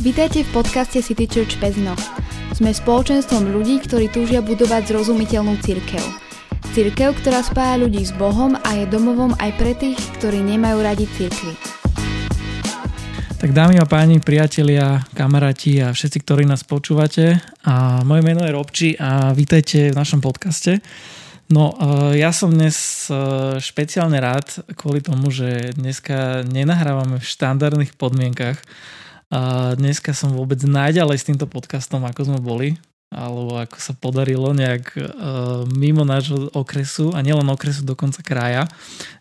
Vítajte v podcaste City Church Pezno. Sme spoločenstvom ľudí, ktorí túžia budovať zrozumiteľnú církev. Církev, ktorá spája ľudí s Bohom a je domovom aj pre tých, ktorí nemajú radi církvy. Tak dámy a páni, priatelia, kamaráti a všetci, ktorí nás počúvate. A moje meno je Robči a vítajte v našom podcaste. No, e, ja som dnes e, špeciálne rád kvôli tomu, že dneska nenahrávame v štandardných podmienkach. Dneska som vôbec najďalej s týmto podcastom, ako sme boli, alebo ako sa podarilo nejak e, mimo nášho okresu, a nielen okresu, dokonca kraja,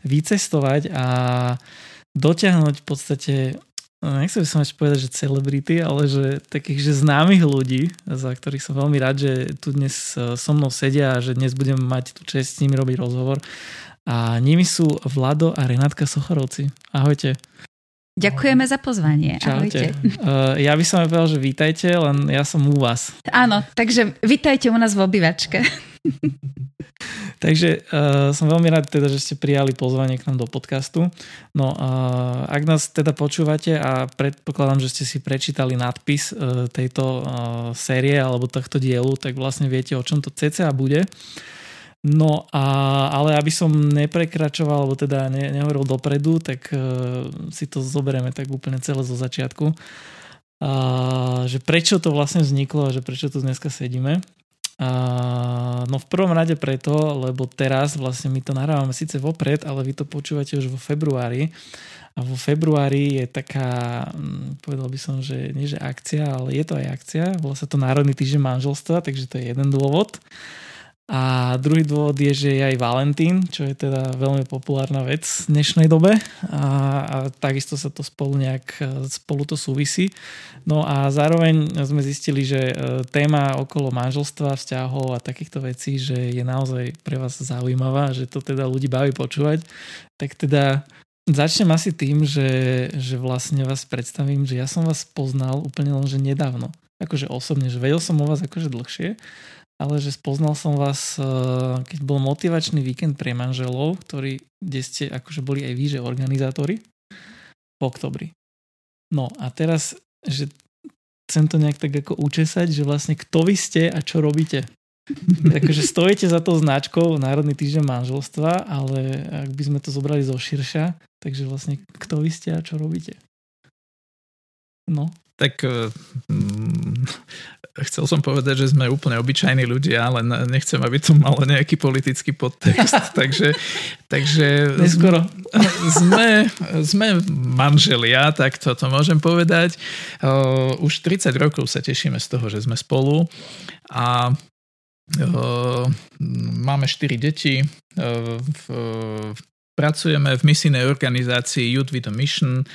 vycestovať a dotiahnuť v podstate No, nechcem som ešte povedať, že celebrity, ale že takých že známych ľudí, za ktorých som veľmi rád, že tu dnes e, so mnou sedia a že dnes budem mať tu čest s nimi robiť rozhovor. A nimi sú Vlado a Renátka Sochorovci. Ahojte. Ďakujeme za pozvanie. Čaute. Ahojte. Uh, ja by som povedal, že vítajte, len ja som u vás. Áno, takže vítajte u nás v obývačke. Takže uh, som veľmi rád teda, že ste prijali pozvanie k nám do podcastu. No uh, ak nás teda počúvate a predpokladám, že ste si prečítali nadpis uh, tejto uh, série alebo tohto dielu, tak vlastne viete, o čom to CCA bude. No a, ale aby som neprekračoval, alebo teda ne, nehovoril dopredu, tak uh, si to zoberieme tak úplne celé zo začiatku. Uh, že prečo to vlastne vzniklo a že prečo tu dneska sedíme. Uh, no v prvom rade preto, lebo teraz vlastne my to nahrávame síce vopred, ale vy to počúvate už vo februári. A vo februári je taká, hm, povedal by som, že nie že akcia, ale je to aj akcia. Volá sa to Národný týždeň manželstva, takže to je jeden dôvod. A druhý dôvod je, že je aj Valentín, čo je teda veľmi populárna vec v dnešnej dobe a, a takisto sa to spolu nejak spolu to súvisí. No a zároveň sme zistili, že e, téma okolo manželstva, vzťahov a takýchto vecí, že je naozaj pre vás zaujímavá, že to teda ľudí baví počúvať, tak teda začnem asi tým, že, že vlastne vás predstavím, že ja som vás poznal úplne len, že nedávno. Akože osobne, že vedel som o vás akože dlhšie, ale že spoznal som vás, eh, keď bol motivačný víkend pre manželov, ktorý, kde ste akože boli aj vy, že organizátori v oktobri. No a teraz, že chcem to nejak tak ako učesať, že vlastne kto vy ste a čo robíte. Takže stojíte za tou značkou Národný týždeň manželstva, ale ak by sme to zobrali zo širša, takže vlastne kto vy ste a čo robíte. No. Tak mm, chcel som povedať, že sme úplne obyčajní ľudia, ale nechcem, aby to malo nejaký politický podtext. takže takže Neskoro. Sme, sme manželia, tak to, to môžem povedať. Už 30 rokov sa tešíme z toho, že sme spolu a máme 4 deti. V, pracujeme v misijnej organizácii Youth with a Mission.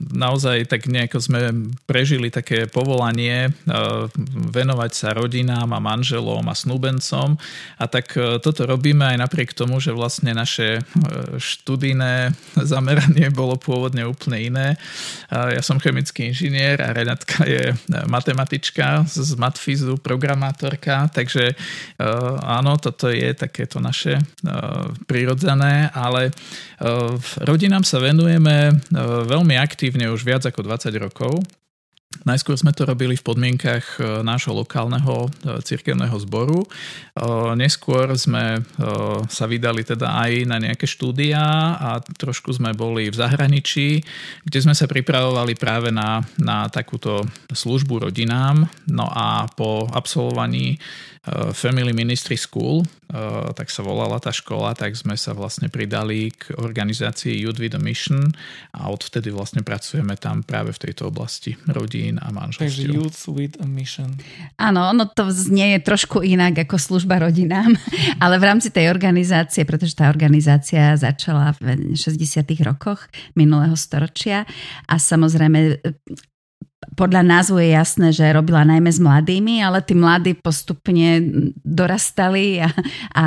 Naozaj tak nejako sme prežili také povolanie venovať sa rodinám a manželom a snúbencom a tak toto robíme aj napriek tomu, že vlastne naše študijné zameranie bolo pôvodne úplne iné. Ja som chemický inžinier a Renatka je matematička z Matfizu, programátorka, takže áno, toto je takéto naše prirodzené ale e, rodinám sa venujeme e, veľmi aktívne už viac ako 20 rokov. Najskôr sme to robili v podmienkach e, nášho lokálneho cirkevného zboru. Neskôr sme sa vydali teda aj na nejaké štúdia a trošku sme boli v zahraničí, kde sme sa pripravovali práve na, na takúto službu rodinám. No a po absolvovaní Eh, Family Ministry School, eh, tak sa volala tá škola, tak sme sa vlastne pridali k organizácii Youth with a Mission a odvtedy vlastne pracujeme tam práve v tejto oblasti rodín a manželstiev. Takže Youth with a Mission. Áno, ono to znie trošku inak ako služba rodinám, ale v rámci tej organizácie, pretože tá organizácia začala v 60. rokoch minulého storočia a samozrejme podľa názvu je jasné, že robila najmä s mladými, ale tí mladí postupne dorastali a, a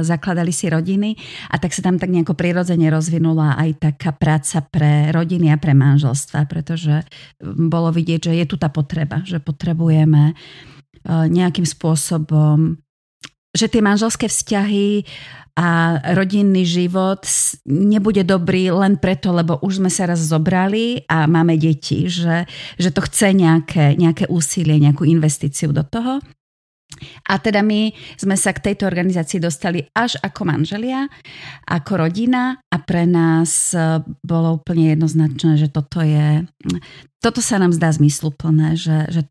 zakladali si rodiny. A tak sa tam tak nejako prirodzene rozvinula aj taká práca pre rodiny a pre manželstva, pretože bolo vidieť, že je tu tá potreba, že potrebujeme e, nejakým spôsobom že tie manželské vzťahy a rodinný život nebude dobrý len preto, lebo už sme sa raz zobrali a máme deti, že, že to chce nejaké, nejaké úsilie, nejakú investíciu do toho. A teda my sme sa k tejto organizácii dostali až ako manželia, ako rodina a pre nás e, bolo úplne jednoznačné, že toto je, toto sa nám zdá zmysluplné, že, že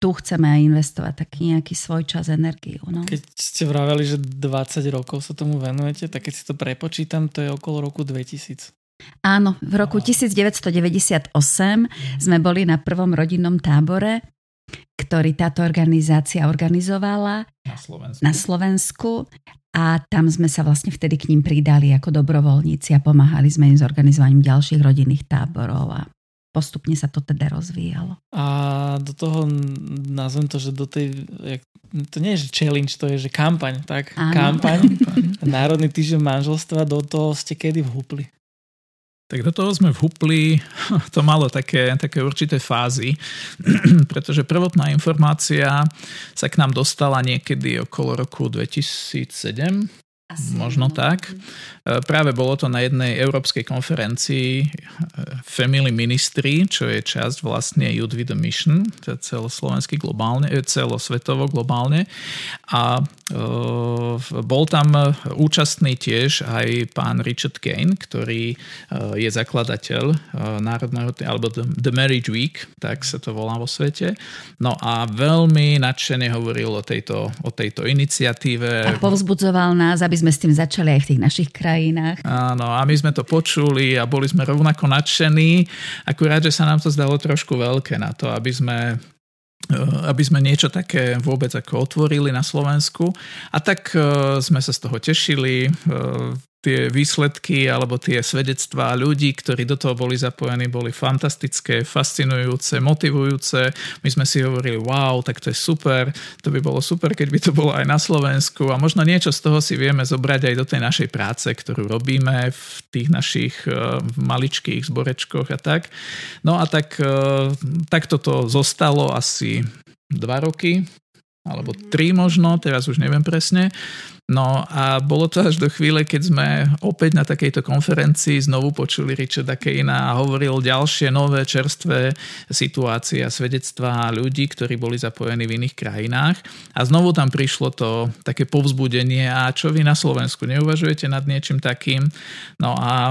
tu chceme aj investovať taký nejaký svoj čas, energiu. No. Keď ste vraveli, že 20 rokov sa tomu venujete, tak keď si to prepočítam, to je okolo roku 2000. Áno, v roku 1998 sme boli na prvom rodinnom tábore, ktorý táto organizácia organizovala na Slovensku. Na Slovensku a tam sme sa vlastne vtedy k ním pridali ako dobrovoľníci a pomáhali sme im s organizovaním ďalších rodinných táborov a postupne sa to teda rozvíjalo. A do toho, nazvem to, že do tej, to nie je že challenge, to je že kampaň, tak? Áno. Kampaň, Národný týždeň manželstva, do toho ste kedy vhúpli? Tak do toho sme vhupli, to malo také, také určité fázy, pretože prvotná informácia sa k nám dostala niekedy okolo roku 2007, asi. Možno tak. E, práve bolo to na jednej európskej konferencii e, Family Ministry, čo je časť vlastne Youth with a Mission, to je celoslovenský globálne, e, celosvetovo globálne. A bol tam účastný tiež aj pán Richard Kane, ktorý je zakladateľ národného, alebo The Marriage Week, tak sa to volá vo svete. No a veľmi nadšene hovoril o tejto, o tejto iniciatíve. A povzbudzoval nás, aby sme s tým začali aj v tých našich krajinách. Áno, a my sme to počuli a boli sme rovnako nadšení, akurát, že sa nám to zdalo trošku veľké na to, aby sme eh, aby sme niečo také vôbec ako otvorili na Slovensku. A tak eh, sme sa z toho tešili. Eh, tie výsledky alebo tie svedectvá ľudí, ktorí do toho boli zapojení, boli fantastické, fascinujúce, motivujúce. My sme si hovorili, wow, tak to je super, to by bolo super, keď by to bolo aj na Slovensku a možno niečo z toho si vieme zobrať aj do tej našej práce, ktorú robíme v tých našich uh, maličkých zborečkoch a tak. No a tak, uh, tak toto zostalo asi dva roky, alebo tri možno, teraz už neviem presne. No a bolo to až do chvíle, keď sme opäť na takejto konferencii znovu počuli Richarda Kejna a hovoril ďalšie nové čerstvé situácie a svedectvá ľudí, ktorí boli zapojení v iných krajinách. A znovu tam prišlo to také povzbudenie a čo vy na Slovensku neuvažujete nad niečím takým? No a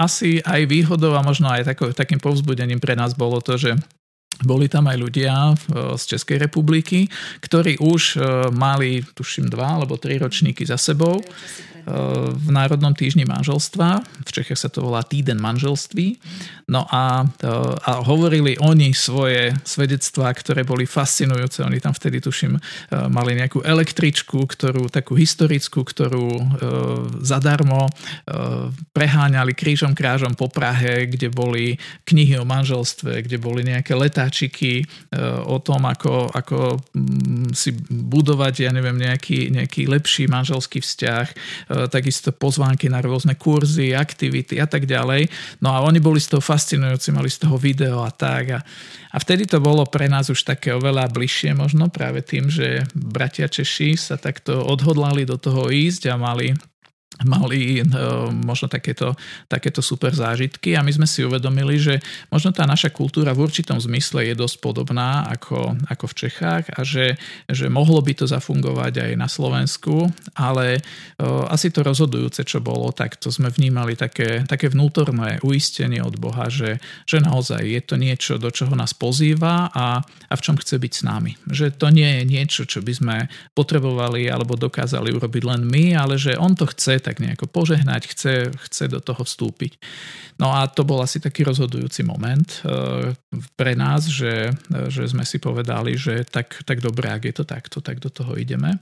asi aj výhodou a možno aj takým povzbudením pre nás bolo to, že boli tam aj ľudia e, z Českej republiky, ktorí už e, mali, tuším, dva alebo tri ročníky za sebou v Národnom týždni manželstva. V Čechách sa to volá Týden manželství. No a, a hovorili oni svoje svedectvá, ktoré boli fascinujúce. Oni tam vtedy, tuším, e, mali nejakú električku, ktorú, takú historickú, ktorú e, zadarmo e, preháňali krížom krážom po Prahe, kde boli knihy o manželstve, kde boli nejaké letáčiky o tom, ako, ako mm, si budovať, ja neviem, nejaký, nejaký lepší manželský vzťah takisto pozvánky na rôzne kurzy, aktivity a tak ďalej. No a oni boli z toho fascinujúci, mali z toho video a tak. A, a vtedy to bolo pre nás už také oveľa bližšie možno práve tým, že bratia Češi sa takto odhodlali do toho ísť a mali mali uh, možno takéto, takéto super zážitky a my sme si uvedomili, že možno tá naša kultúra v určitom zmysle je dosť podobná ako, ako v Čechách a že, že mohlo by to zafungovať aj na Slovensku, ale uh, asi to rozhodujúce, čo bolo, tak to sme vnímali také, také vnútorné uistenie od Boha, že, že naozaj je to niečo, do čoho nás pozýva a, a v čom chce byť s nami. Že to nie je niečo, čo by sme potrebovali alebo dokázali urobiť len my, ale že on to chce tak nejako požehnať, chce, chce do toho vstúpiť. No a to bol asi taký rozhodujúci moment eh, pre nás, že, že sme si povedali, že tak, tak dobre, ak je to takto, tak do toho ideme.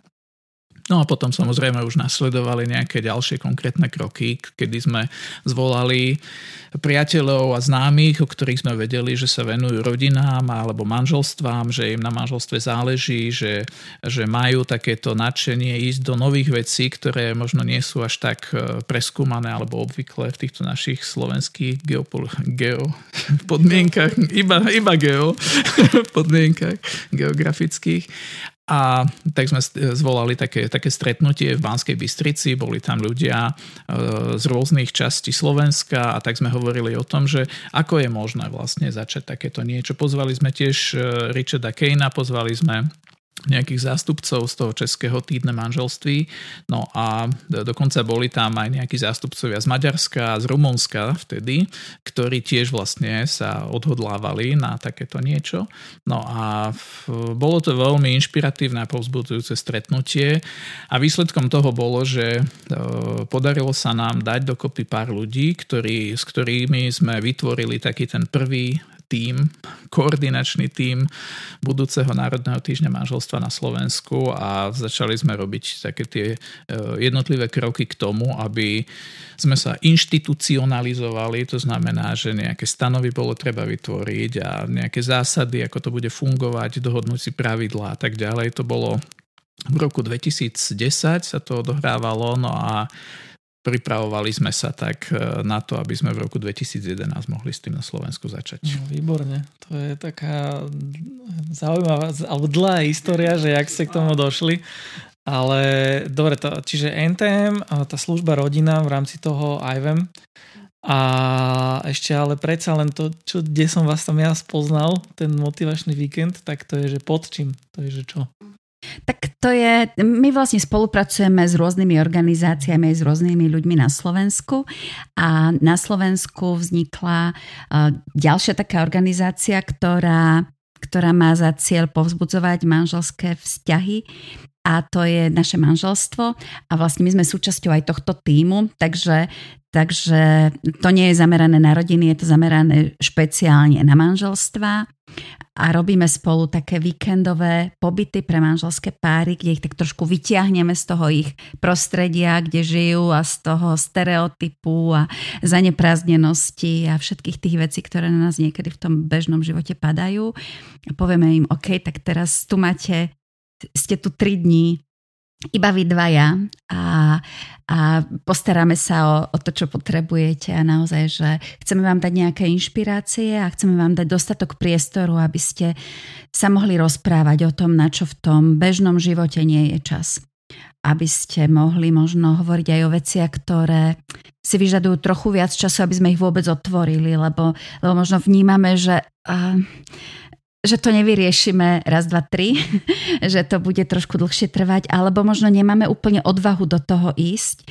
No a potom samozrejme už nasledovali nejaké ďalšie konkrétne kroky, kedy sme zvolali priateľov a známych, o ktorých sme vedeli, že sa venujú rodinám alebo manželstvám, že im na manželstve záleží, že, že majú takéto nadšenie ísť do nových vecí, ktoré možno nie sú až tak e, preskúmané alebo obvykle v týchto našich slovenských geopol- geo podmienkach, iba, iba geo podmienkach geografických. A tak sme zvolali také, také stretnutie v Banskej Bystrici, boli tam ľudia e, z rôznych častí Slovenska a tak sme hovorili o tom, že ako je možné vlastne začať takéto niečo. Pozvali sme tiež e, Richarda Kejna, pozvali sme nejakých zástupcov z toho českého týdne manželství. No a dokonca boli tam aj nejakí zástupcovia z Maďarska z Rumunska vtedy, ktorí tiež vlastne sa odhodlávali na takéto niečo. No a bolo to veľmi inšpiratívne a povzbudzujúce stretnutie a výsledkom toho bolo, že e, podarilo sa nám dať dokopy pár ľudí, ktorí, s ktorými sme vytvorili taký ten prvý tím, koordinačný tím budúceho Národného týždňa manželstva na Slovensku a začali sme robiť také tie e, jednotlivé kroky k tomu, aby sme sa inštitucionalizovali, to znamená, že nejaké stanovy bolo treba vytvoriť a nejaké zásady, ako to bude fungovať, dohodnúť si pravidlá a tak ďalej. To bolo v roku 2010 sa to odohrávalo, no a pripravovali sme sa tak e, na to, aby sme v roku 2011 mohli s tým na Slovensku začať. No, výborne. To je taká zaujímavá, alebo dlhá história, že jak ste k tomu došli. Ale dobre, to, čiže NTM, tá služba rodina v rámci toho IVM a ešte ale predsa len to, čo, kde som vás tam ja spoznal, ten motivačný víkend, tak to je, že pod čím? To je, že čo? Tak to je, my vlastne spolupracujeme s rôznymi organizáciami, s rôznymi ľuďmi na Slovensku a na Slovensku vznikla uh, ďalšia taká organizácia, ktorá, ktorá má za cieľ povzbudzovať manželské vzťahy a to je naše manželstvo a vlastne my sme súčasťou aj tohto týmu, takže, takže to nie je zamerané na rodiny, je to zamerané špeciálne na manželstva a robíme spolu také víkendové pobyty pre manželské páry, kde ich tak trošku vyťahneme z toho ich prostredia, kde žijú a z toho stereotypu a zaneprázdnenosti a všetkých tých vecí, ktoré na nás niekedy v tom bežnom živote padajú. A povieme im, OK, tak teraz tu máte ste tu tri dní, iba vy dvaja a, a postaráme sa o, o to, čo potrebujete a naozaj, že chceme vám dať nejaké inšpirácie a chceme vám dať dostatok priestoru, aby ste sa mohli rozprávať o tom, na čo v tom bežnom živote nie je čas. Aby ste mohli možno hovoriť aj o veciach, ktoré si vyžadujú trochu viac času, aby sme ich vôbec otvorili, lebo, lebo možno vnímame, že uh, že to nevyriešime raz, dva, tri, že to bude trošku dlhšie trvať, alebo možno nemáme úplne odvahu do toho ísť.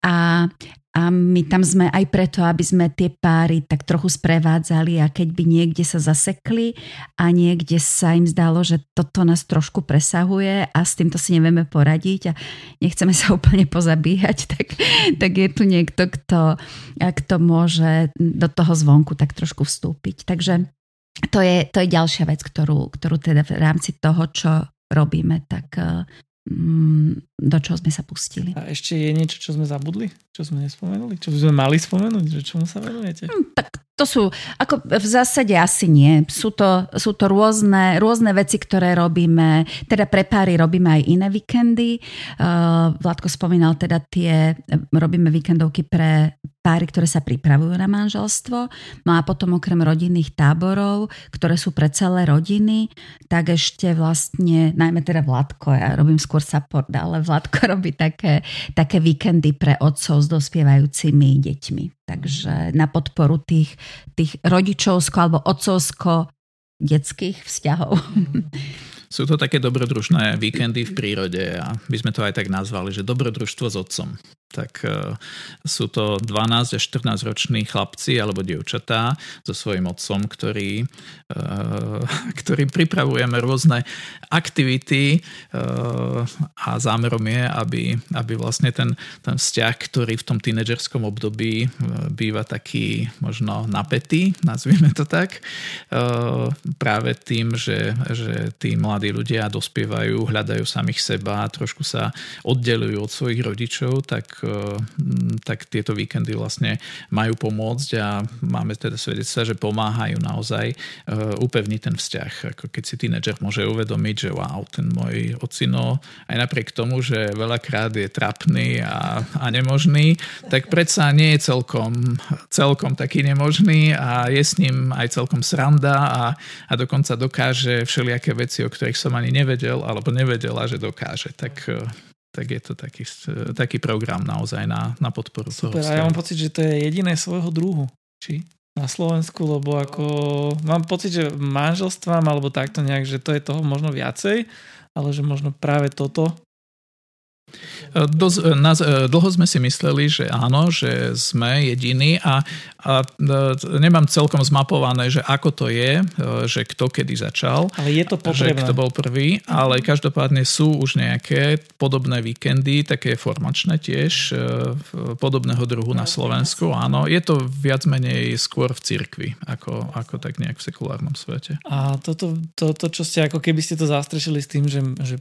A, a my tam sme aj preto, aby sme tie páry tak trochu sprevádzali a keď by niekde sa zasekli a niekde sa im zdalo, že toto nás trošku presahuje a s týmto si nevieme poradiť a nechceme sa úplne pozabíjať, tak, tak je tu niekto, kto, kto môže do toho zvonku tak trošku vstúpiť. Takže to je, to je ďalšia vec, ktorú, ktorú teda v rámci toho, čo robíme, tak mm, do čoho sme sa pustili. A ešte je niečo, čo sme zabudli? Čo sme nespomenuli? Čo by sme mali spomenúť? Že čomu sa venujete? Hm, tak to sú, ako v zásade asi nie. Sú to, sú to rôzne, rôzne veci, ktoré robíme. Teda pre páry robíme aj iné víkendy. Uh, Vládko spomínal teda tie, robíme víkendovky pre páry, ktoré sa pripravujú na manželstvo. No a potom okrem rodinných táborov, ktoré sú pre celé rodiny, tak ešte vlastne, najmä teda Vládko, ja robím skôr support, ale Vládko robí také, také víkendy pre otcov s dospievajúcimi deťmi. Takže na podporu tých, tých rodičovsko alebo otcovsko detských vzťahov. Sú to také dobrodružné víkendy v prírode a my sme to aj tak nazvali, že dobrodružstvo s otcom tak e, sú to 12 až 14 roční chlapci alebo dievčatá so svojím otcom, ktorý, e, ktorý pripravujeme rôzne aktivity e, a zámerom je, aby, aby vlastne ten, ten vzťah, ktorý v tom tínedžerskom období býva taký možno napätý, nazvime to tak, práve tým, že, že tí mladí ľudia dospievajú, hľadajú samých seba, trošku sa oddelujú od svojich rodičov, tak tak tieto víkendy vlastne majú pomôcť a máme teda svedectva, že pomáhajú naozaj upevniť ten vzťah. Ako keď si tínedžer môže uvedomiť, že wow, ten môj ocino, aj napriek tomu, že veľakrát je trapný a, a nemožný, tak predsa nie je celkom, celkom taký nemožný a je s ním aj celkom sranda a, a dokonca dokáže všelijaké veci, o ktorých som ani nevedel alebo nevedela, že dokáže. Tak tak je to taký, taký program naozaj na, na podporu Super, toho a ja mám pocit, že to je jediné svojho druhu. Či? na Slovensku, lebo ako mám pocit, že manželstvám alebo takto nejak, že to je toho možno viacej, ale že možno práve toto Doz, na, dlho sme si mysleli, že áno, že sme jediní a, a nemám celkom zmapované, že ako to je, že kto kedy začal. Ale je to potrebné. Že kto bol prvý, ale každopádne sú už nejaké podobné víkendy, také formačné tiež, podobného druhu na Slovensku. Áno, je to viac menej skôr v cirkvi, ako, ako tak nejak v sekulárnom svete. A toto, to, to, čo ste, ako keby ste to zastrešili s tým, že, že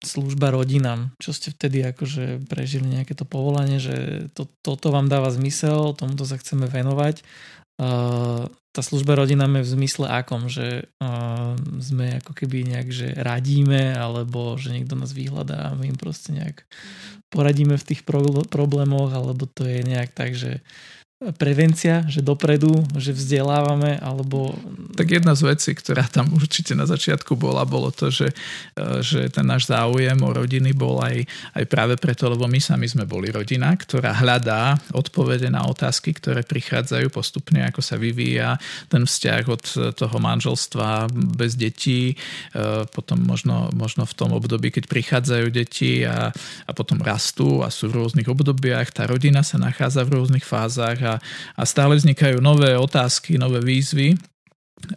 služba rodinám. Čo ste vtedy akože prežili nejaké to povolanie, že to, toto vám dáva zmysel, tomuto sa chceme venovať. Uh, tá služba rodinám je v zmysle akom, že uh, sme ako keby nejak, že radíme, alebo že niekto nás vyhľadá a my im proste nejak poradíme v tých pro- problémoch, alebo to je nejak tak, že prevencia, že dopredu, že vzdelávame, alebo... Tak jedna z vecí, ktorá tam určite na začiatku bola, bolo to, že, e, že ten náš záujem o rodiny bol aj, aj práve preto, lebo my sami sme boli rodina, ktorá hľadá odpovede na otázky, ktoré prichádzajú postupne, ako sa vyvíja ten vzťah od toho manželstva bez detí, e, potom možno, možno v tom období, keď prichádzajú deti a, a potom rastú a sú v rôznych obdobiach, tá rodina sa nachádza v rôznych fázach a a, stále vznikajú nové otázky, nové výzvy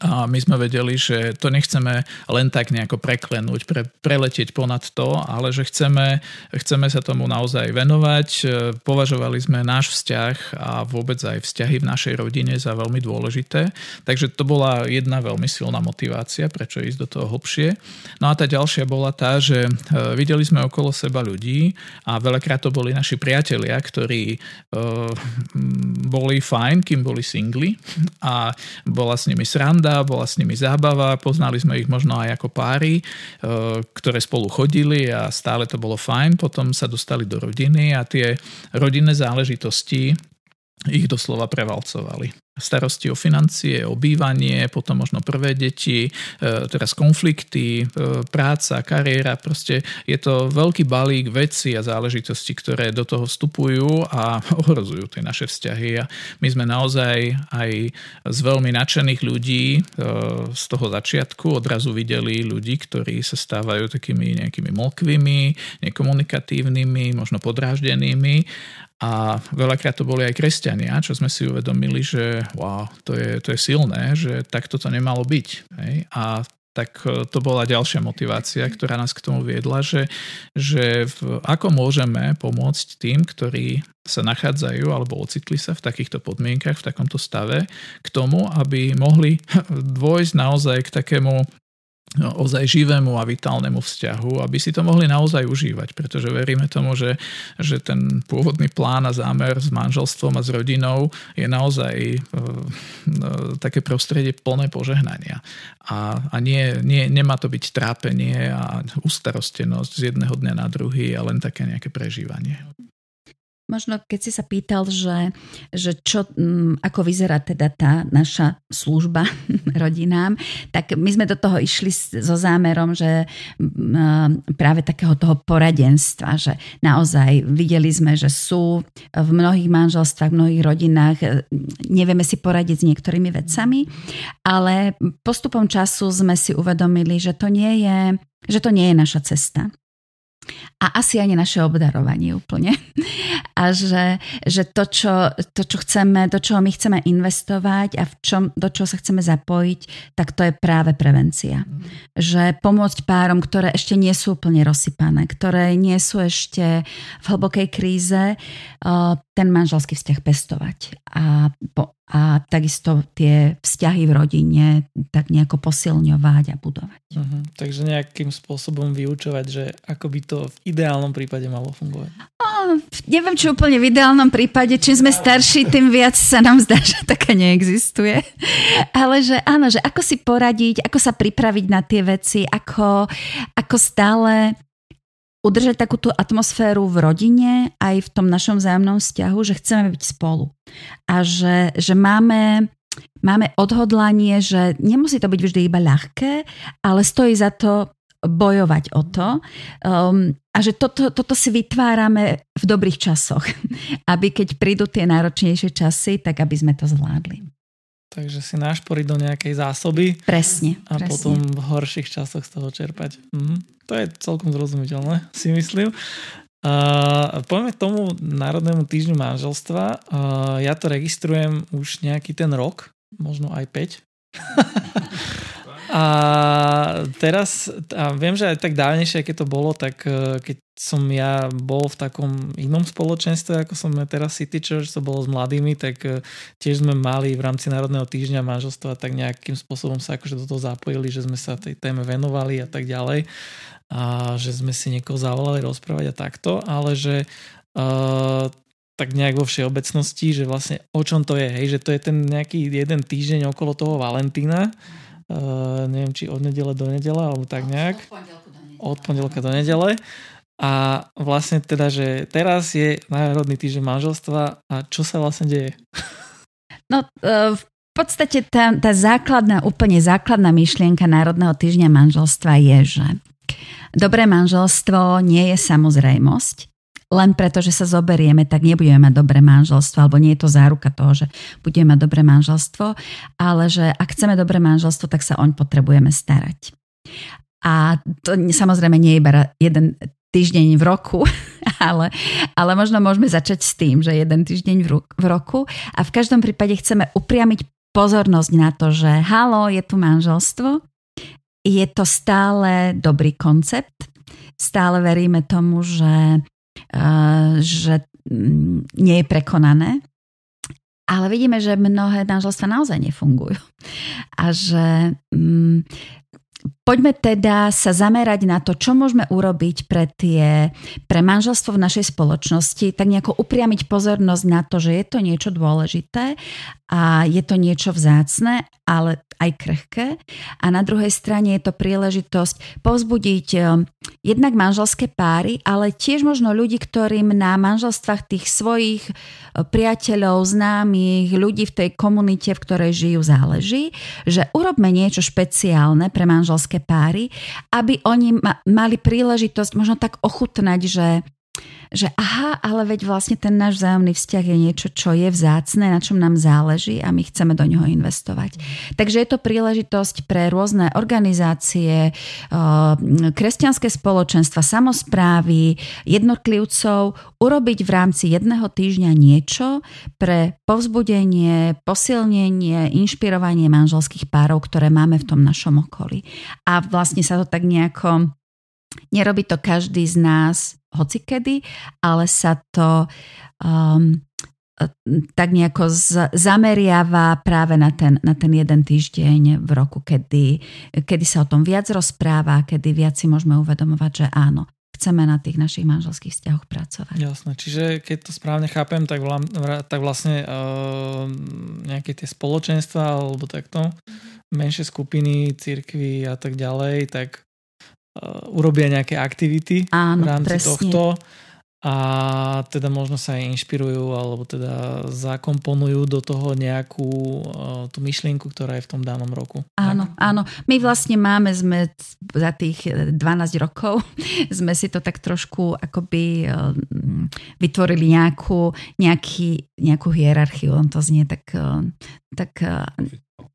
a my sme vedeli, že to nechceme len tak nejako preklenúť, pre, preletieť ponad to, ale že chceme, chceme sa tomu naozaj venovať. Považovali sme náš vzťah a vôbec aj vzťahy v našej rodine za veľmi dôležité. Takže to bola jedna veľmi silná motivácia, prečo ísť do toho hlbšie. No a tá ďalšia bola tá, že e, videli sme okolo seba ľudí a veľakrát to boli naši priatelia, ktorí uh, boli fajn, kým boli singli a bola s nimi sranda sranda, bola s nimi zábava, poznali sme ich možno aj ako páry, e, ktoré spolu chodili a stále to bolo fajn. Potom sa dostali do rodiny a tie rodinné záležitosti ich doslova prevalcovali starosti o financie, o bývanie, potom možno prvé deti, e, teraz konflikty, e, práca, kariéra, proste je to veľký balík veci a záležitosti, ktoré do toho vstupujú a ohrozujú tie naše vzťahy. A my sme naozaj aj z veľmi nadšených ľudí e, z toho začiatku odrazu videli ľudí, ktorí sa stávajú takými nejakými mokvými, nekomunikatívnymi, možno podráždenými. A veľakrát to boli aj kresťania, čo sme si uvedomili, že wow, to je, to je silné, že takto to nemalo byť. Hej? A tak e, to bola ďalšia motivácia, ktorá nás k tomu viedla, že, že v, ako môžeme pomôcť tým, ktorí sa nachádzajú alebo ocitli sa v takýchto podmienkach, v takomto stave, k tomu, aby mohli dôjsť naozaj k takému ozaj živému a vitálnemu vzťahu, aby si to mohli naozaj užívať, pretože veríme tomu, že, že ten pôvodný plán a zámer s manželstvom a s rodinou je naozaj e, e, také prostredie plné požehnania. A, a nie, nie, nemá to byť trápenie a ustarostenosť z jedného dňa na druhý a len také nejaké prežívanie. Možno keď si sa pýtal, že, že čo, mm, ako vyzerá teda tá naša služba rodinám, tak my sme do toho išli so zámerom, že mm, práve takého toho poradenstva, že naozaj videli sme, že sú v mnohých manželstvách, v mnohých rodinách, e, nevieme si poradiť s niektorými vecami, ale postupom času sme si uvedomili, že to nie je, že to nie je naša cesta a asi ani naše obdarovanie úplne. A že, že to, čo, to, čo chceme, do čoho my chceme investovať a v čom, do čoho sa chceme zapojiť, tak to je práve prevencia. Mm. Že pomôcť párom, ktoré ešte nie sú úplne rozsypané, ktoré nie sú ešte v hlbokej kríze, ten manželský vzťah pestovať. A, a takisto tie vzťahy v rodine tak nejako posilňovať a budovať. Uh-huh. Takže nejakým spôsobom vyučovať, že ako by to v ideálnom prípade malo fungovať. A neviem, či úplne v ideálnom prípade, čím sme starší, tým viac sa nám zdá, že taká neexistuje. Ale že áno, že ako si poradiť, ako sa pripraviť na tie veci, ako, ako stále udržať takúto atmosféru v rodine aj v tom našom vzájomnom vzťahu, že chceme byť spolu. A že, že máme máme odhodlanie, že nemusí to byť vždy iba ľahké, ale stojí za to bojovať o to. Um, a že toto, toto si vytvárame v dobrých časoch, aby keď prídu tie náročnejšie časy, tak aby sme to zvládli. Takže si nášporiť do nejakej zásoby. Presne. A presne. potom v horších časoch z toho čerpať. Mhm. To je celkom zrozumiteľné, si myslím. Uh, poďme k tomu Národnému týždňu manželstva. Uh, ja to registrujem už nejaký ten rok, možno aj 5. A teraz, a viem, že aj tak dávnejšie, keď to bolo, tak e, keď som ja bol v takom inom spoločenstve, ako som teraz City Church, to bolo s mladými, tak e, tiež sme mali v rámci Národného týždňa manželstva tak nejakým spôsobom sa akože do toho zapojili, že sme sa tej téme venovali a tak ďalej. A že sme si niekoho zavolali rozprávať a takto, ale že uh, tak nejak vo všeobecnosti, že vlastne o čom to je, hej, že to je ten nejaký jeden týždeň okolo toho Valentína, uh, neviem, či od nedele do nedele, alebo tak nejak. Od pondelka do nedele. A vlastne teda, že teraz je Národný týždeň manželstva a čo sa vlastne deje? No, uh, v podstate tá, tá základná, úplne základná myšlienka Národného týždňa manželstva je, že dobré manželstvo nie je samozrejmosť, len preto, že sa zoberieme, tak nebudeme mať dobré manželstvo, alebo nie je to záruka toho, že budeme mať dobré manželstvo, ale že ak chceme dobré manželstvo, tak sa oň potrebujeme starať. A to samozrejme nie je iba jeden týždeň v roku, ale, ale možno môžeme začať s tým, že jeden týždeň v roku. A v každom prípade chceme upriamiť pozornosť na to, že halo, je tu manželstvo, je to stále dobrý koncept, stále veríme tomu, že že mm, nie je prekonané. Ale vidíme, že mnohé manželstva naozaj nefungujú. A že mm, poďme teda sa zamerať na to, čo môžeme urobiť pre, tie, pre manželstvo v našej spoločnosti, tak nejako upriamiť pozornosť na to, že je to niečo dôležité a je to niečo vzácne, ale aj krehké. A na druhej strane je to príležitosť povzbudiť eh, jednak manželské páry, ale tiež možno ľudí, ktorým na manželstvách tých svojich eh, priateľov, známych, ľudí v tej komunite, v ktorej žijú, záleží, že urobme niečo špeciálne pre manželské páry, aby oni mali príležitosť možno tak ochutnať, že že aha, ale veď vlastne ten náš vzájomný vzťah je niečo, čo je vzácne, na čom nám záleží a my chceme do neho investovať. Takže je to príležitosť pre rôzne organizácie, kresťanské spoločenstva, samozprávy, jednotlivcov urobiť v rámci jedného týždňa niečo pre povzbudenie, posilnenie, inšpirovanie manželských párov, ktoré máme v tom našom okolí. A vlastne sa to tak nejako Nerobí to každý z nás hocikedy, ale sa to um, tak nejako z, zameriava práve na ten, na ten jeden týždeň v roku, kedy, kedy sa o tom viac rozpráva, kedy viac si môžeme uvedomovať, že áno, chceme na tých našich manželských vzťahoch pracovať. Jasné, čiže keď to správne chápem, tak, vla, tak vlastne uh, nejaké tie spoločenstva alebo takto, mm-hmm. menšie skupiny, cirkvy a tak ďalej, tak urobia nejaké aktivity Áno, v rámci presne. tohto a teda možno sa aj inšpirujú alebo teda zakomponujú do toho nejakú uh, tú myšlienku, ktorá je v tom danom roku. Áno, tak? áno. My vlastne máme, sme za tých 12 rokov, sme si to tak trošku akoby uh, vytvorili nejakú, nejaký, nejakú hierarchiu, on to znie tak, uh, tak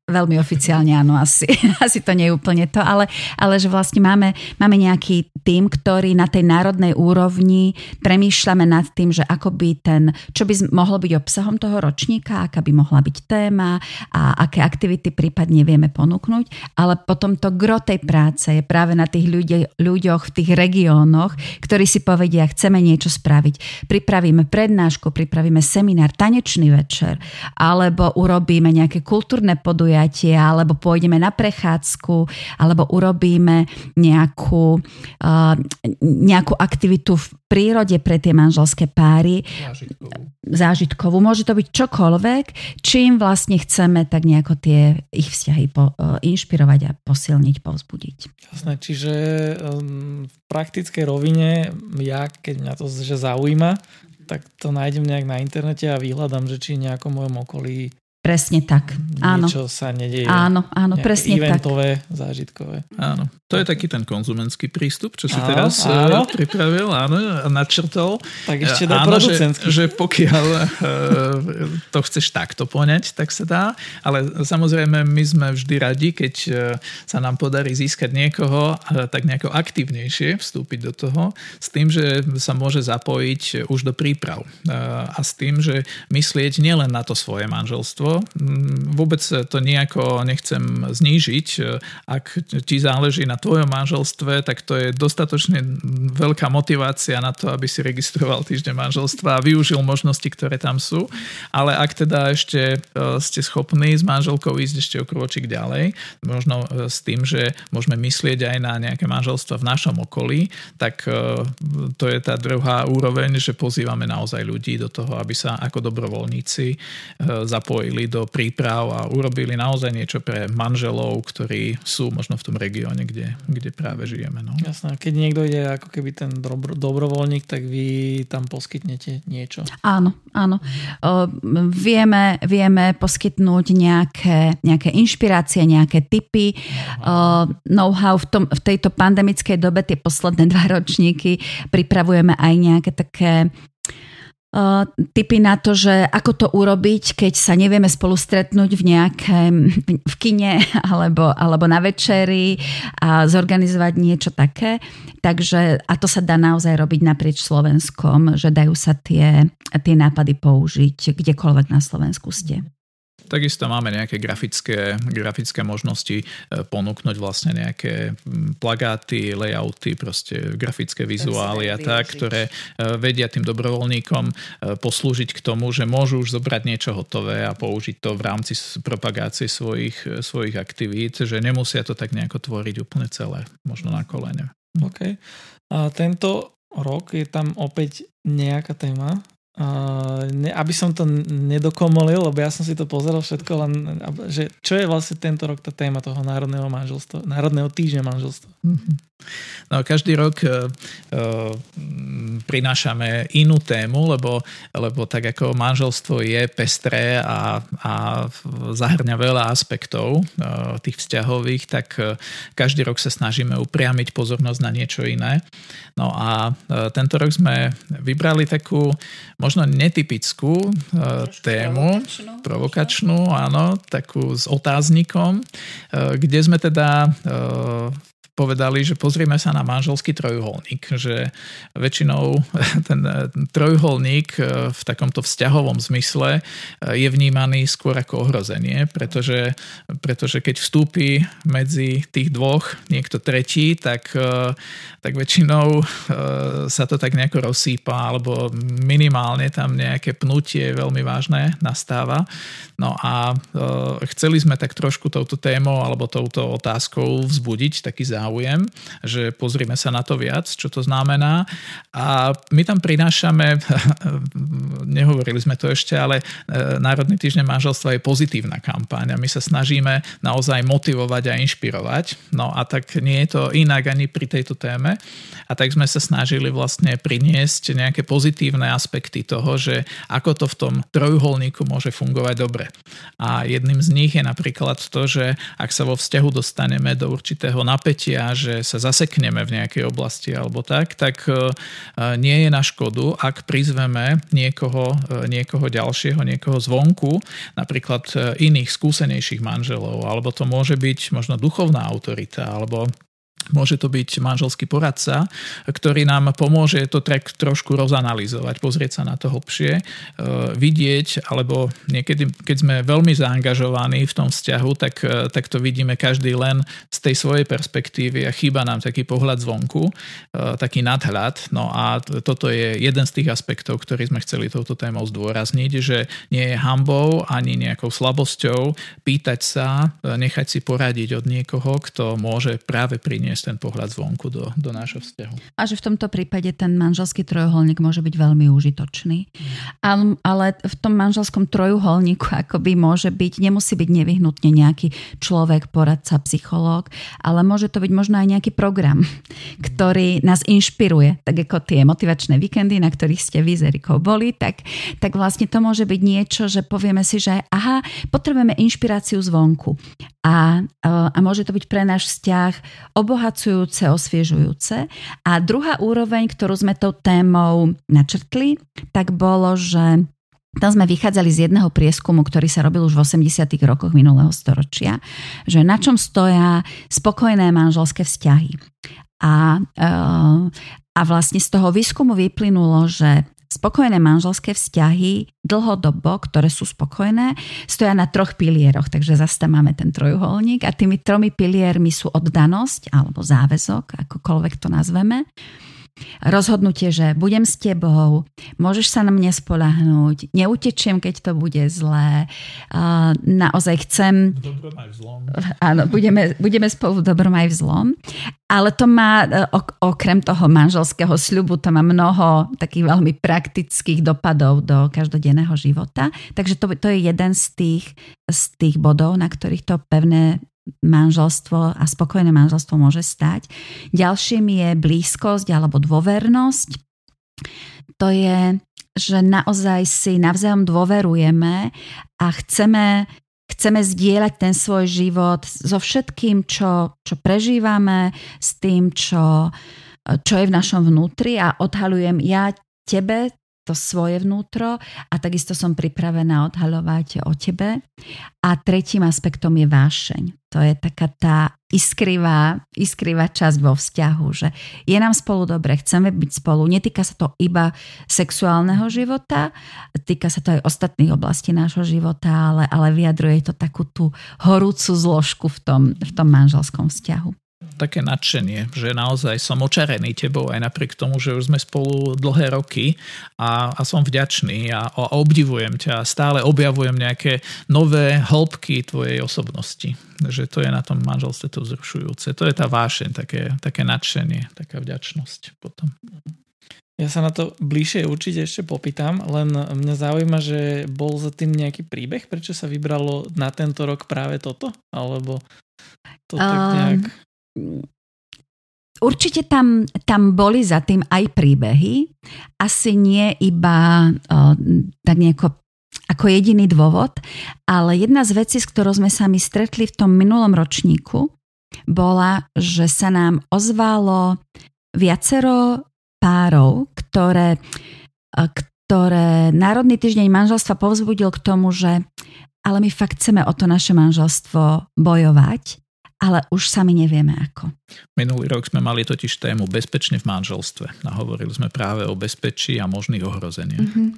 Veľmi oficiálne áno, asi, asi to nie je úplne to, ale, ale že vlastne máme, máme nejaký tým, ktorý na tej národnej úrovni premýšľame nad tým, že ako by ten, čo by mohlo byť obsahom toho ročníka, aká by mohla byť téma a aké aktivity prípadne vieme ponúknuť, ale potom to gro tej práce je práve na tých ľudí, ľuďoch v tých regiónoch, ktorí si povedia, chceme niečo spraviť. Pripravíme prednášku, pripravíme seminár, tanečný večer, alebo urobíme nejaké kultúrne podujatie, podujatie, alebo pôjdeme na prechádzku, alebo urobíme nejakú, uh, nejakú aktivitu v prírode pre tie manželské páry. Zážitkovú. Zážitkovú. Môže to byť čokoľvek, čím vlastne chceme tak nejako tie ich vzťahy po, uh, inšpirovať a posilniť, povzbudiť. Jasné, čiže um, v praktickej rovine ja, keď mňa to že zaujíma, tak to nájdem nejak na internete a vyhľadám, že či nejakom mojom okolí Presne tak. Áno. Niečo sa nedieje. Áno, áno, presne eventové, tak. zážitkové. Áno. To je taký ten konzumentský prístup, čo si áno, teraz eh, áno. pripravil áno, a načrtol. Tak ešte do áno, že, že pokiaľ uh, to chceš takto poňať, tak sa dá. Ale samozrejme my sme vždy radi, keď sa nám podarí získať niekoho tak nejako aktívnejšie vstúpiť do toho s tým, že sa môže zapojiť už do príprav. A s tým, že myslieť nielen na to svoje manželstvo. Mm, vôbec to nejako nechcem znížiť. Ak ti záleží na tvojom manželstve, tak to je dostatočne veľká motivácia na to, aby si registroval týždeň manželstva a využil možnosti, ktoré tam sú. Ale ak teda ešte e, ste schopní s manželkou ísť ešte o krôčik ďalej, možno e, s tým, že môžeme myslieť aj na nejaké manželstva v našom okolí, tak e, to je tá druhá úroveň, že pozývame naozaj ľudí do toho, aby sa ako dobrovoľníci zapojili do príprav a urobili naozaj niečo pre manželov, ktorí sú možno v tom regióne, kde, kde práve žijeme. No. Jasné, keď niekto ide ako keby ten dobro, dobrovoľník, tak vy tam poskytnete niečo. Áno, áno. O, vieme, vieme poskytnúť nejaké, nejaké inšpirácie, nejaké typy, know-how v, tom, v tejto pandemickej dobe, tie posledné dva ročníky, pripravujeme aj nejaké také Typy na to, že ako to urobiť, keď sa nevieme spolu stretnúť v nejakém v kine alebo, alebo na večeri a zorganizovať niečo také. Takže, a to sa dá naozaj robiť naprieč Slovenskom, že dajú sa tie, tie nápady použiť kdekoľvek na Slovensku ste. Takisto máme nejaké grafické, grafické možnosti e, ponúknuť vlastne nejaké plagáty, layouty, proste grafické vizuály a tak, ktoré e, vedia tým dobrovoľníkom e, poslúžiť k tomu, že môžu už zobrať niečo hotové a použiť to v rámci propagácie svojich, svojich aktivít, že nemusia to tak nejako tvoriť úplne celé, možno na kolene. OK. A tento rok je tam opäť nejaká téma, Uh, ne, aby som to nedokomolil, lebo ja som si to pozeral všetko, len že čo je vlastne tento rok tá téma toho národného manželstva, národného týždňa manželstva? Mm-hmm. No, každý rok uh, prinášame inú tému, lebo, lebo tak ako manželstvo je pestré a, a zahrňa veľa aspektov uh, tých vzťahových, tak uh, každý rok sa snažíme upriamiť pozornosť na niečo iné. No a uh, tento rok sme vybrali takú možno netypickú uh, tému, provokačnú, provokačnú, áno, takú s otáznikom, uh, kde sme teda uh, povedali, že pozrieme sa na manželský trojuholník, že väčšinou ten trojuholník e, v takomto vzťahovom zmysle e, je vnímaný skôr ako ohrozenie, pretože, pretože keď vstúpi medzi tých dvoch niekto tretí, tak, tak väčšinou sa to tak nejako rozsýpa alebo minimálne tam nejaké pnutie veľmi vážne nastáva. No a chceli sme tak trošku touto témou alebo touto otázkou vzbudiť taký záujem záujem, že pozrieme sa na to viac, čo to znamená. A my tam prinášame, nehovorili sme to ešte, ale e, Národný týždeň manželstva je pozitívna kampaň a my sa snažíme naozaj motivovať a inšpirovať. No a tak nie je to inak ani pri tejto téme. A tak sme sa snažili vlastne priniesť nejaké pozitívne aspekty toho, že ako to v tom trojuholníku môže fungovať dobre. A jedným z nich je napríklad to, že ak sa vo vzťahu dostaneme do určitého napätia, vedia, že sa zasekneme v nejakej oblasti alebo tak, tak e, nie je na škodu, ak prizveme niekoho, e, niekoho ďalšieho, niekoho zvonku, napríklad e, iných skúsenejších manželov, alebo to môže byť možno duchovná autorita, alebo môže to byť manželský poradca, ktorý nám pomôže to tak trošku rozanalizovať, pozrieť sa na to hlbšie, e, vidieť, alebo niekedy, keď sme veľmi zaangažovaní v tom vzťahu, tak, e, tak to vidíme každý len z tej svojej perspektívy a chýba nám taký pohľad zvonku, taký nadhľad. No a toto je jeden z tých aspektov, ktorý sme chceli touto témou zdôrazniť, že nie je hambou ani nejakou slabosťou pýtať sa, nechať si poradiť od niekoho, kto môže práve priniesť ten pohľad zvonku do, do nášho vzťahu. A že v tomto prípade ten manželský trojuholník môže byť veľmi užitočný. Mm. Ale v tom manželskom trojuholníku akoby môže byť, nemusí byť nevyhnutne nejaký človek, poradca, psychológ, ale môže to byť možno aj nejaký program, ktorý nás inšpiruje, tak ako tie motivačné víkendy, na ktorých ste vy boli, tak, tak vlastne to môže byť niečo, že povieme si, že aha, potrebujeme inšpiráciu zvonku. A, a môže to byť pre náš vzťah obohacujúce, osviežujúce. A druhá úroveň, ktorú sme tou témou načrtli, tak bolo, že tam sme vychádzali z jedného prieskumu, ktorý sa robil už v 80. rokoch minulého storočia, že na čom stoja spokojné manželské vzťahy. A, a vlastne z toho výskumu vyplynulo, že Spokojné manželské vzťahy dlhodobo, ktoré sú spokojné, stoja na troch pilieroch, takže zase tam máme ten trojuholník a tými tromi piliermi sú oddanosť alebo záväzok, akokoľvek to nazveme rozhodnutie, že budem s tebou, môžeš sa na mňa spolahnúť, neutečiem, keď to bude zlé, naozaj chcem... V dobrom aj v zlom. Áno, budeme, budeme spolu v dobrom aj v zlom. Ale to má, e, okrem toho manželského sľubu, to má mnoho takých veľmi praktických dopadov do každodenného života. Takže to, to je jeden z tých, z tých bodov, na ktorých to pevné manželstvo a spokojné manželstvo môže stať. Ďalším je blízkosť alebo dôvernosť. To je, že naozaj si navzájom dôverujeme a chceme, chceme zdieľať ten svoj život so všetkým, čo, čo prežívame, s tým, čo, čo je v našom vnútri a odhalujem ja tebe to svoje vnútro a takisto som pripravená odhaľovať o tebe. A tretím aspektom je vášeň. To je taká tá iskrivá, iskrivá časť vo vzťahu, že je nám spolu dobre, chceme byť spolu. Netýka sa to iba sexuálneho života, týka sa to aj ostatných oblastí nášho života, ale, ale vyjadruje to takú tú horúcu zložku v tom, v tom manželskom vzťahu také nadšenie, že naozaj som očarený tebou aj napriek tomu, že už sme spolu dlhé roky a, a som vďačný a, a obdivujem ťa a stále objavujem nejaké nové hĺbky tvojej osobnosti. Že to je na tom manželstve to vzrušujúce. To je tá vášeň, také, také nadšenie, taká vďačnosť potom. Ja sa na to bližšie určite ešte popýtam, len mňa zaujíma, že bol za tým nejaký príbeh, prečo sa vybralo na tento rok práve toto? Alebo to tak nejak... Určite tam, tam boli za tým aj príbehy, asi nie iba o, tak nejako ako jediný dôvod, ale jedna z vecí, s ktorou sme sa my stretli v tom minulom ročníku, bola, že sa nám ozvalo viacero párov, ktoré, ktoré Národný týždeň manželstva povzbudil k tomu, že ale my fakt chceme o to naše manželstvo bojovať ale už sami nevieme ako. Minulý rok sme mali totiž tému bezpečne v manželstve a hovorili sme práve o bezpečí a možných ohrozeniach. Uh-huh.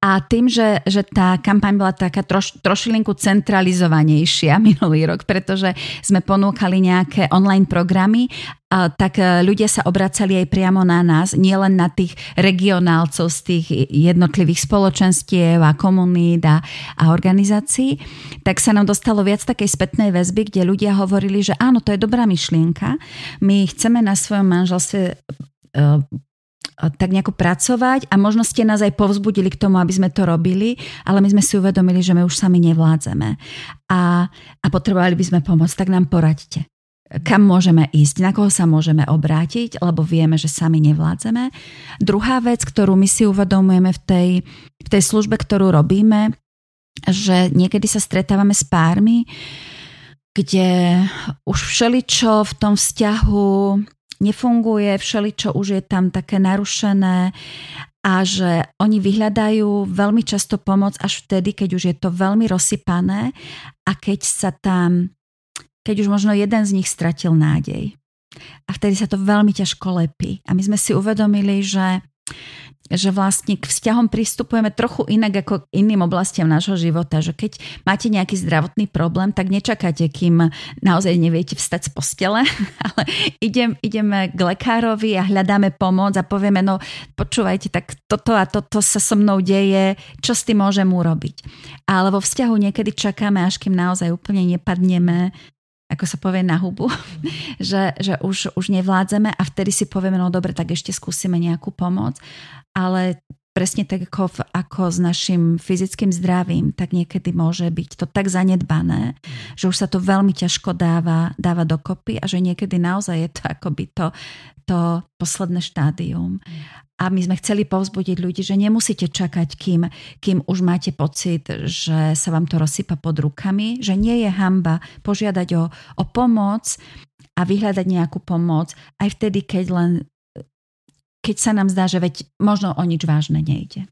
A tým, že, že tá kampaň bola taká troš, trošilinku centralizovanejšia minulý rok, pretože sme ponúkali nejaké online programy tak e, ľudia sa obracali aj priamo na nás, nielen na tých regionálcov z tých jednotlivých spoločenstiev a komunít a, a organizácií, tak sa nám dostalo viac takej spätnej väzby, kde ľudia hovorili, že áno, to je dobrá myšlienka, my chceme na svojom manželstve e, tak nejako pracovať a možno ste nás aj povzbudili k tomu, aby sme to robili, ale my sme si uvedomili, že my už sami nevládzeme. A, a potrebovali by sme pomoc, tak nám poraďte kam môžeme ísť, na koho sa môžeme obrátiť, lebo vieme, že sami nevládzeme. Druhá vec, ktorú my si uvedomujeme v tej, v tej službe, ktorú robíme, že niekedy sa stretávame s pármi, kde už všeličo v tom vzťahu nefunguje, všeličo už je tam také narušené a že oni vyhľadajú veľmi často pomoc až vtedy, keď už je to veľmi rozsypané a keď sa tam keď už možno jeden z nich stratil nádej. a vtedy sa to veľmi ťažko lepí. A my sme si uvedomili, že že vlastne k vzťahom pristupujeme trochu inak ako k iným oblastiam nášho života, že keď máte nejaký zdravotný problém, tak nečakáte, kým naozaj neviete vstať z postele, ale idem, ideme k lekárovi a hľadáme pomoc a povieme, no počúvajte, tak toto a toto sa so mnou deje, čo s tým môžem urobiť. Ale vo vzťahu niekedy čakáme, až kým naozaj úplne nepadneme ako sa povie, na hubu, že, že už, už nevládzeme a vtedy si povieme, no dobre, tak ešte skúsime nejakú pomoc. Ale presne tak ako, v, ako s našim fyzickým zdravím, tak niekedy môže byť to tak zanedbané, že už sa to veľmi ťažko dáva, dáva dokopy a že niekedy naozaj je to akoby to, to posledné štádium. A my sme chceli povzbudiť ľudí, že nemusíte čakať, kým, kým už máte pocit, že sa vám to rozsypa pod rukami, že nie je hamba požiadať o, o pomoc a vyhľadať nejakú pomoc aj vtedy, keď len keď sa nám zdá, že veď možno o nič vážne nejde.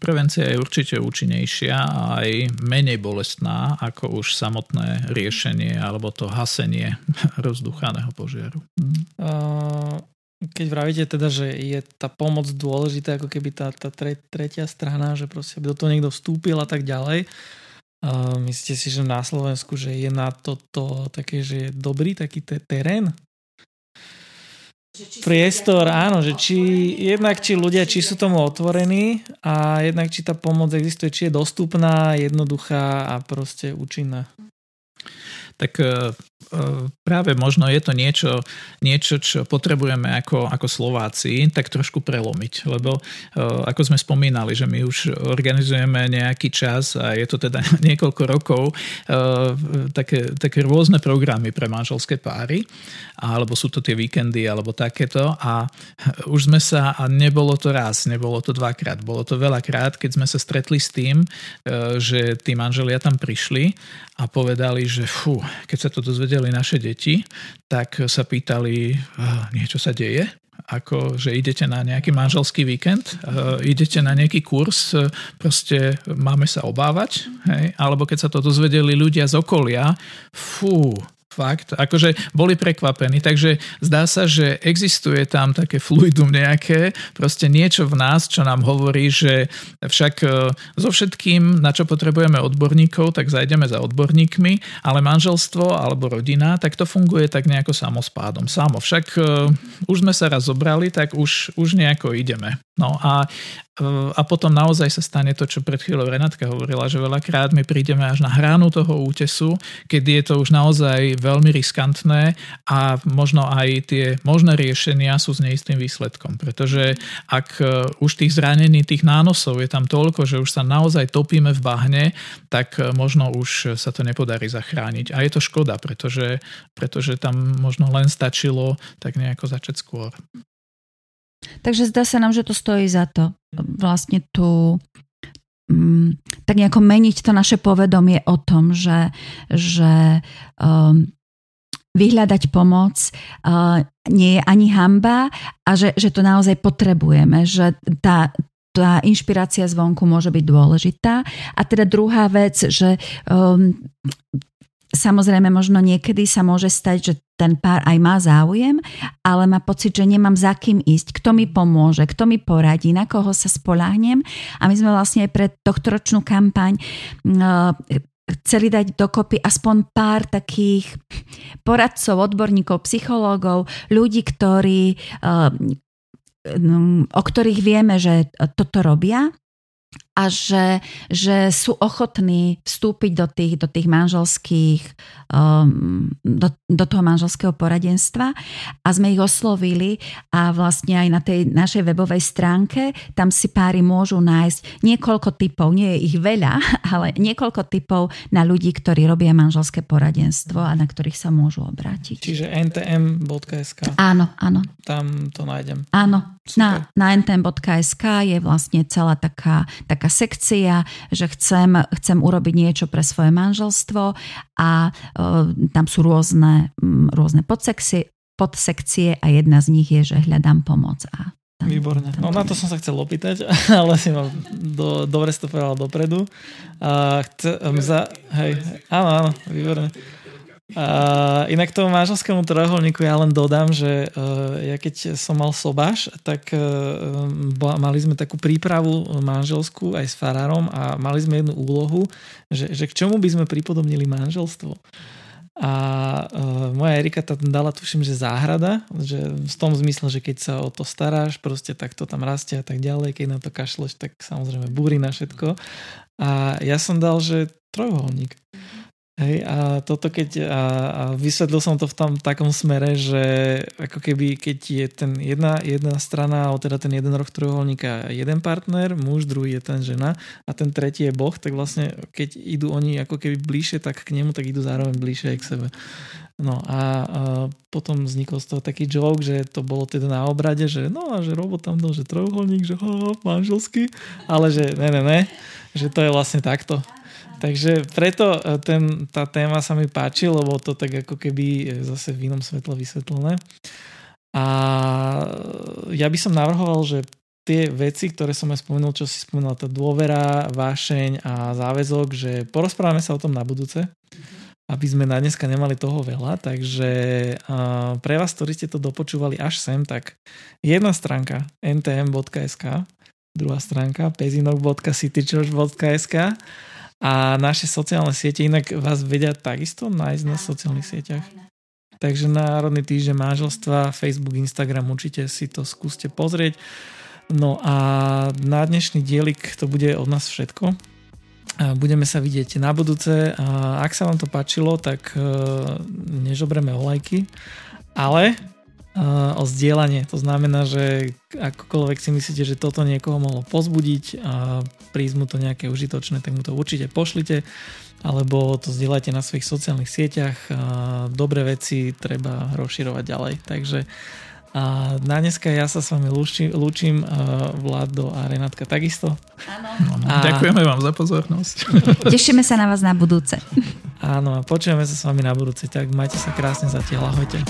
Prevencia je určite účinnejšia a aj menej bolestná ako už samotné riešenie alebo to hasenie rozduchaného požiaru. Uh, keď vravíte teda, že je tá pomoc dôležitá, ako keby tá, tá tre, tretia strana, že proste do toho niekto vstúpil a tak ďalej. Uh, myslíte si, že na Slovensku, že je na toto také, že je dobrý taký te- terén? Priestor, áno, že či jednak či ľudia, či sú tomu otvorení a jednak či tá pomoc existuje, či je dostupná, jednoduchá a proste účinná. Tak uh práve možno je to niečo, niečo čo potrebujeme ako, ako Slováci tak trošku prelomiť, lebo ako sme spomínali, že my už organizujeme nejaký čas a je to teda niekoľko rokov také, také rôzne programy pre manželské páry, alebo sú to tie víkendy alebo takéto. A už sme sa, a nebolo to raz, nebolo to dvakrát, bolo to veľakrát, keď sme sa stretli s tým, že tí manželia tam prišli a povedali, že fú, keď sa to dozvedeli naše deti, tak sa pýtali, niečo sa deje? ako že idete na nejaký manželský víkend, idete na nejaký kurz, proste máme sa obávať, hej? alebo keď sa to dozvedeli ľudia z okolia, fú, Fakt, akože boli prekvapení, takže zdá sa, že existuje tam také fluidum nejaké, proste niečo v nás, čo nám hovorí, že však e, so všetkým, na čo potrebujeme odborníkov, tak zajdeme za odborníkmi, ale manželstvo alebo rodina, tak to funguje tak nejako samospádom. Samo, však uh, už sme sa raz zobrali, tak už, už nejako ideme. No a, e, a potom naozaj sa stane to, čo pred chvíľou Renátka hovorila, že veľakrát my prídeme až na hranu toho útesu, keď je to už naozaj veľmi riskantné a možno aj tie možné riešenia sú s neistým výsledkom. Pretože ak e, už tých zranení, tých nánosov je tam toľko, že už sa naozaj topíme v bahne, tak e, možno už sa to nepodarí zachrániť. A je to škoda, pretože, pretože tam možno len stačilo tak nejako začať skôr. Takže zdá sa nám, že to stojí za to. Vlastne tu um, tak nejako meniť to naše povedomie o tom, že, že um, vyhľadať pomoc uh, nie je ani hamba a že, že to naozaj potrebujeme, že tá, tá inšpirácia zvonku môže byť dôležitá. A teda druhá vec, že um, Samozrejme, možno niekedy sa môže stať, že ten pár aj má záujem, ale má pocit, že nemám za kým ísť, kto mi pomôže, kto mi poradí, na koho sa spolahnem. A my sme vlastne pre tohto ročnú kampaň uh, chceli dať dokopy aspoň pár takých poradcov, odborníkov, psychológov, ľudí, ktorí, uh, o ktorých vieme, že toto robia a že, že sú ochotní vstúpiť do tých, do tých manželských, um, do, do toho manželského poradenstva a sme ich oslovili a vlastne aj na tej našej webovej stránke tam si páry môžu nájsť niekoľko typov, nie je ich veľa, ale niekoľko typov na ľudí, ktorí robia manželské poradenstvo a na ktorých sa môžu obrátiť. Čiže ntm.sk. Áno, áno. Tam to nájdem. Áno, na, na ntm.sk je vlastne celá taká, taká sekcia, že chcem, chcem urobiť niečo pre svoje manželstvo a e, tam sú rôzne, rôzne podsekcie, podsekcie a jedna z nich je, že hľadám pomoc a Výborne. No na to som sa chcel opýtať, ale si ma do, dobre si to povedal dopredu. A chce, za, hej, áno, áno, výborne. Uh, inak tomu manželskému trojuholníku ja len dodám, že uh, ja keď som mal sobáš, tak uh, mali sme takú prípravu manželskú aj s farárom a mali sme jednu úlohu, že, že k čomu by sme pripodobnili manželstvo. A uh, moja Erika tam dala, tuším, že záhrada, že v tom zmysle, že keď sa o to staráš, proste tak to tam rastie a tak ďalej, keď na to kašleš, tak samozrejme búri na všetko. A ja som dal, že trojuholník. Hej, a toto keď a, a vysvetlil som to v tom takom smere, že ako keby keď je ten jedna, jedna strana, alebo teda ten jeden roh trojuholníka jeden partner, muž, druhý je ten žena a ten tretí je boh, tak vlastne keď idú oni ako keby bližšie tak k nemu, tak idú zároveň bližšie aj k sebe. No a, a potom vznikol z toho taký joke, že to bolo teda na obrade, že no a že robot tam dal, že trojuholník, že ho, manželský, ale že ne, ne, ne, že to je vlastne takto. Takže preto e, ten, tá téma sa mi páči, lebo to tak ako keby zase v inom svetle vysvetlené. A ja by som navrhoval, že tie veci, ktoré som aj spomenul, čo si spomenul, tá dôvera, vášeň a záväzok, že porozprávame sa o tom na budúce, aby sme na dneska nemali toho veľa, takže pre vás, ktorí ste to dopočúvali až sem, tak jedna stránka ntm.sk, druhá stránka pezinok.citychurch.sk a naše sociálne siete inak vás vedia takisto nájsť na sociálnych sieťach. Takže Národný týždeň manželstva, Facebook, Instagram, určite si to skúste pozrieť. No a na dnešný dielik to bude od nás všetko. Budeme sa vidieť na budúce. Ak sa vám to páčilo, tak e, nežobreme o lajky, ale o zdieľanie. To znamená, že akokoľvek si myslíte, že toto niekoho mohlo pozbudiť a prísť mu to nejaké užitočné, tak mu to určite pošlite alebo to zdieľajte na svojich sociálnych sieťach. Dobré veci treba rozširovať ďalej. Takže a na dneska ja sa s vami lúčim, lúčim Vlado a Renátka takisto. Áno. A... Ďakujeme vám za pozornosť. Tešíme sa na vás na budúce. Áno a počujeme sa s vami na budúce. Tak majte sa krásne zatiaľ. Ahojte.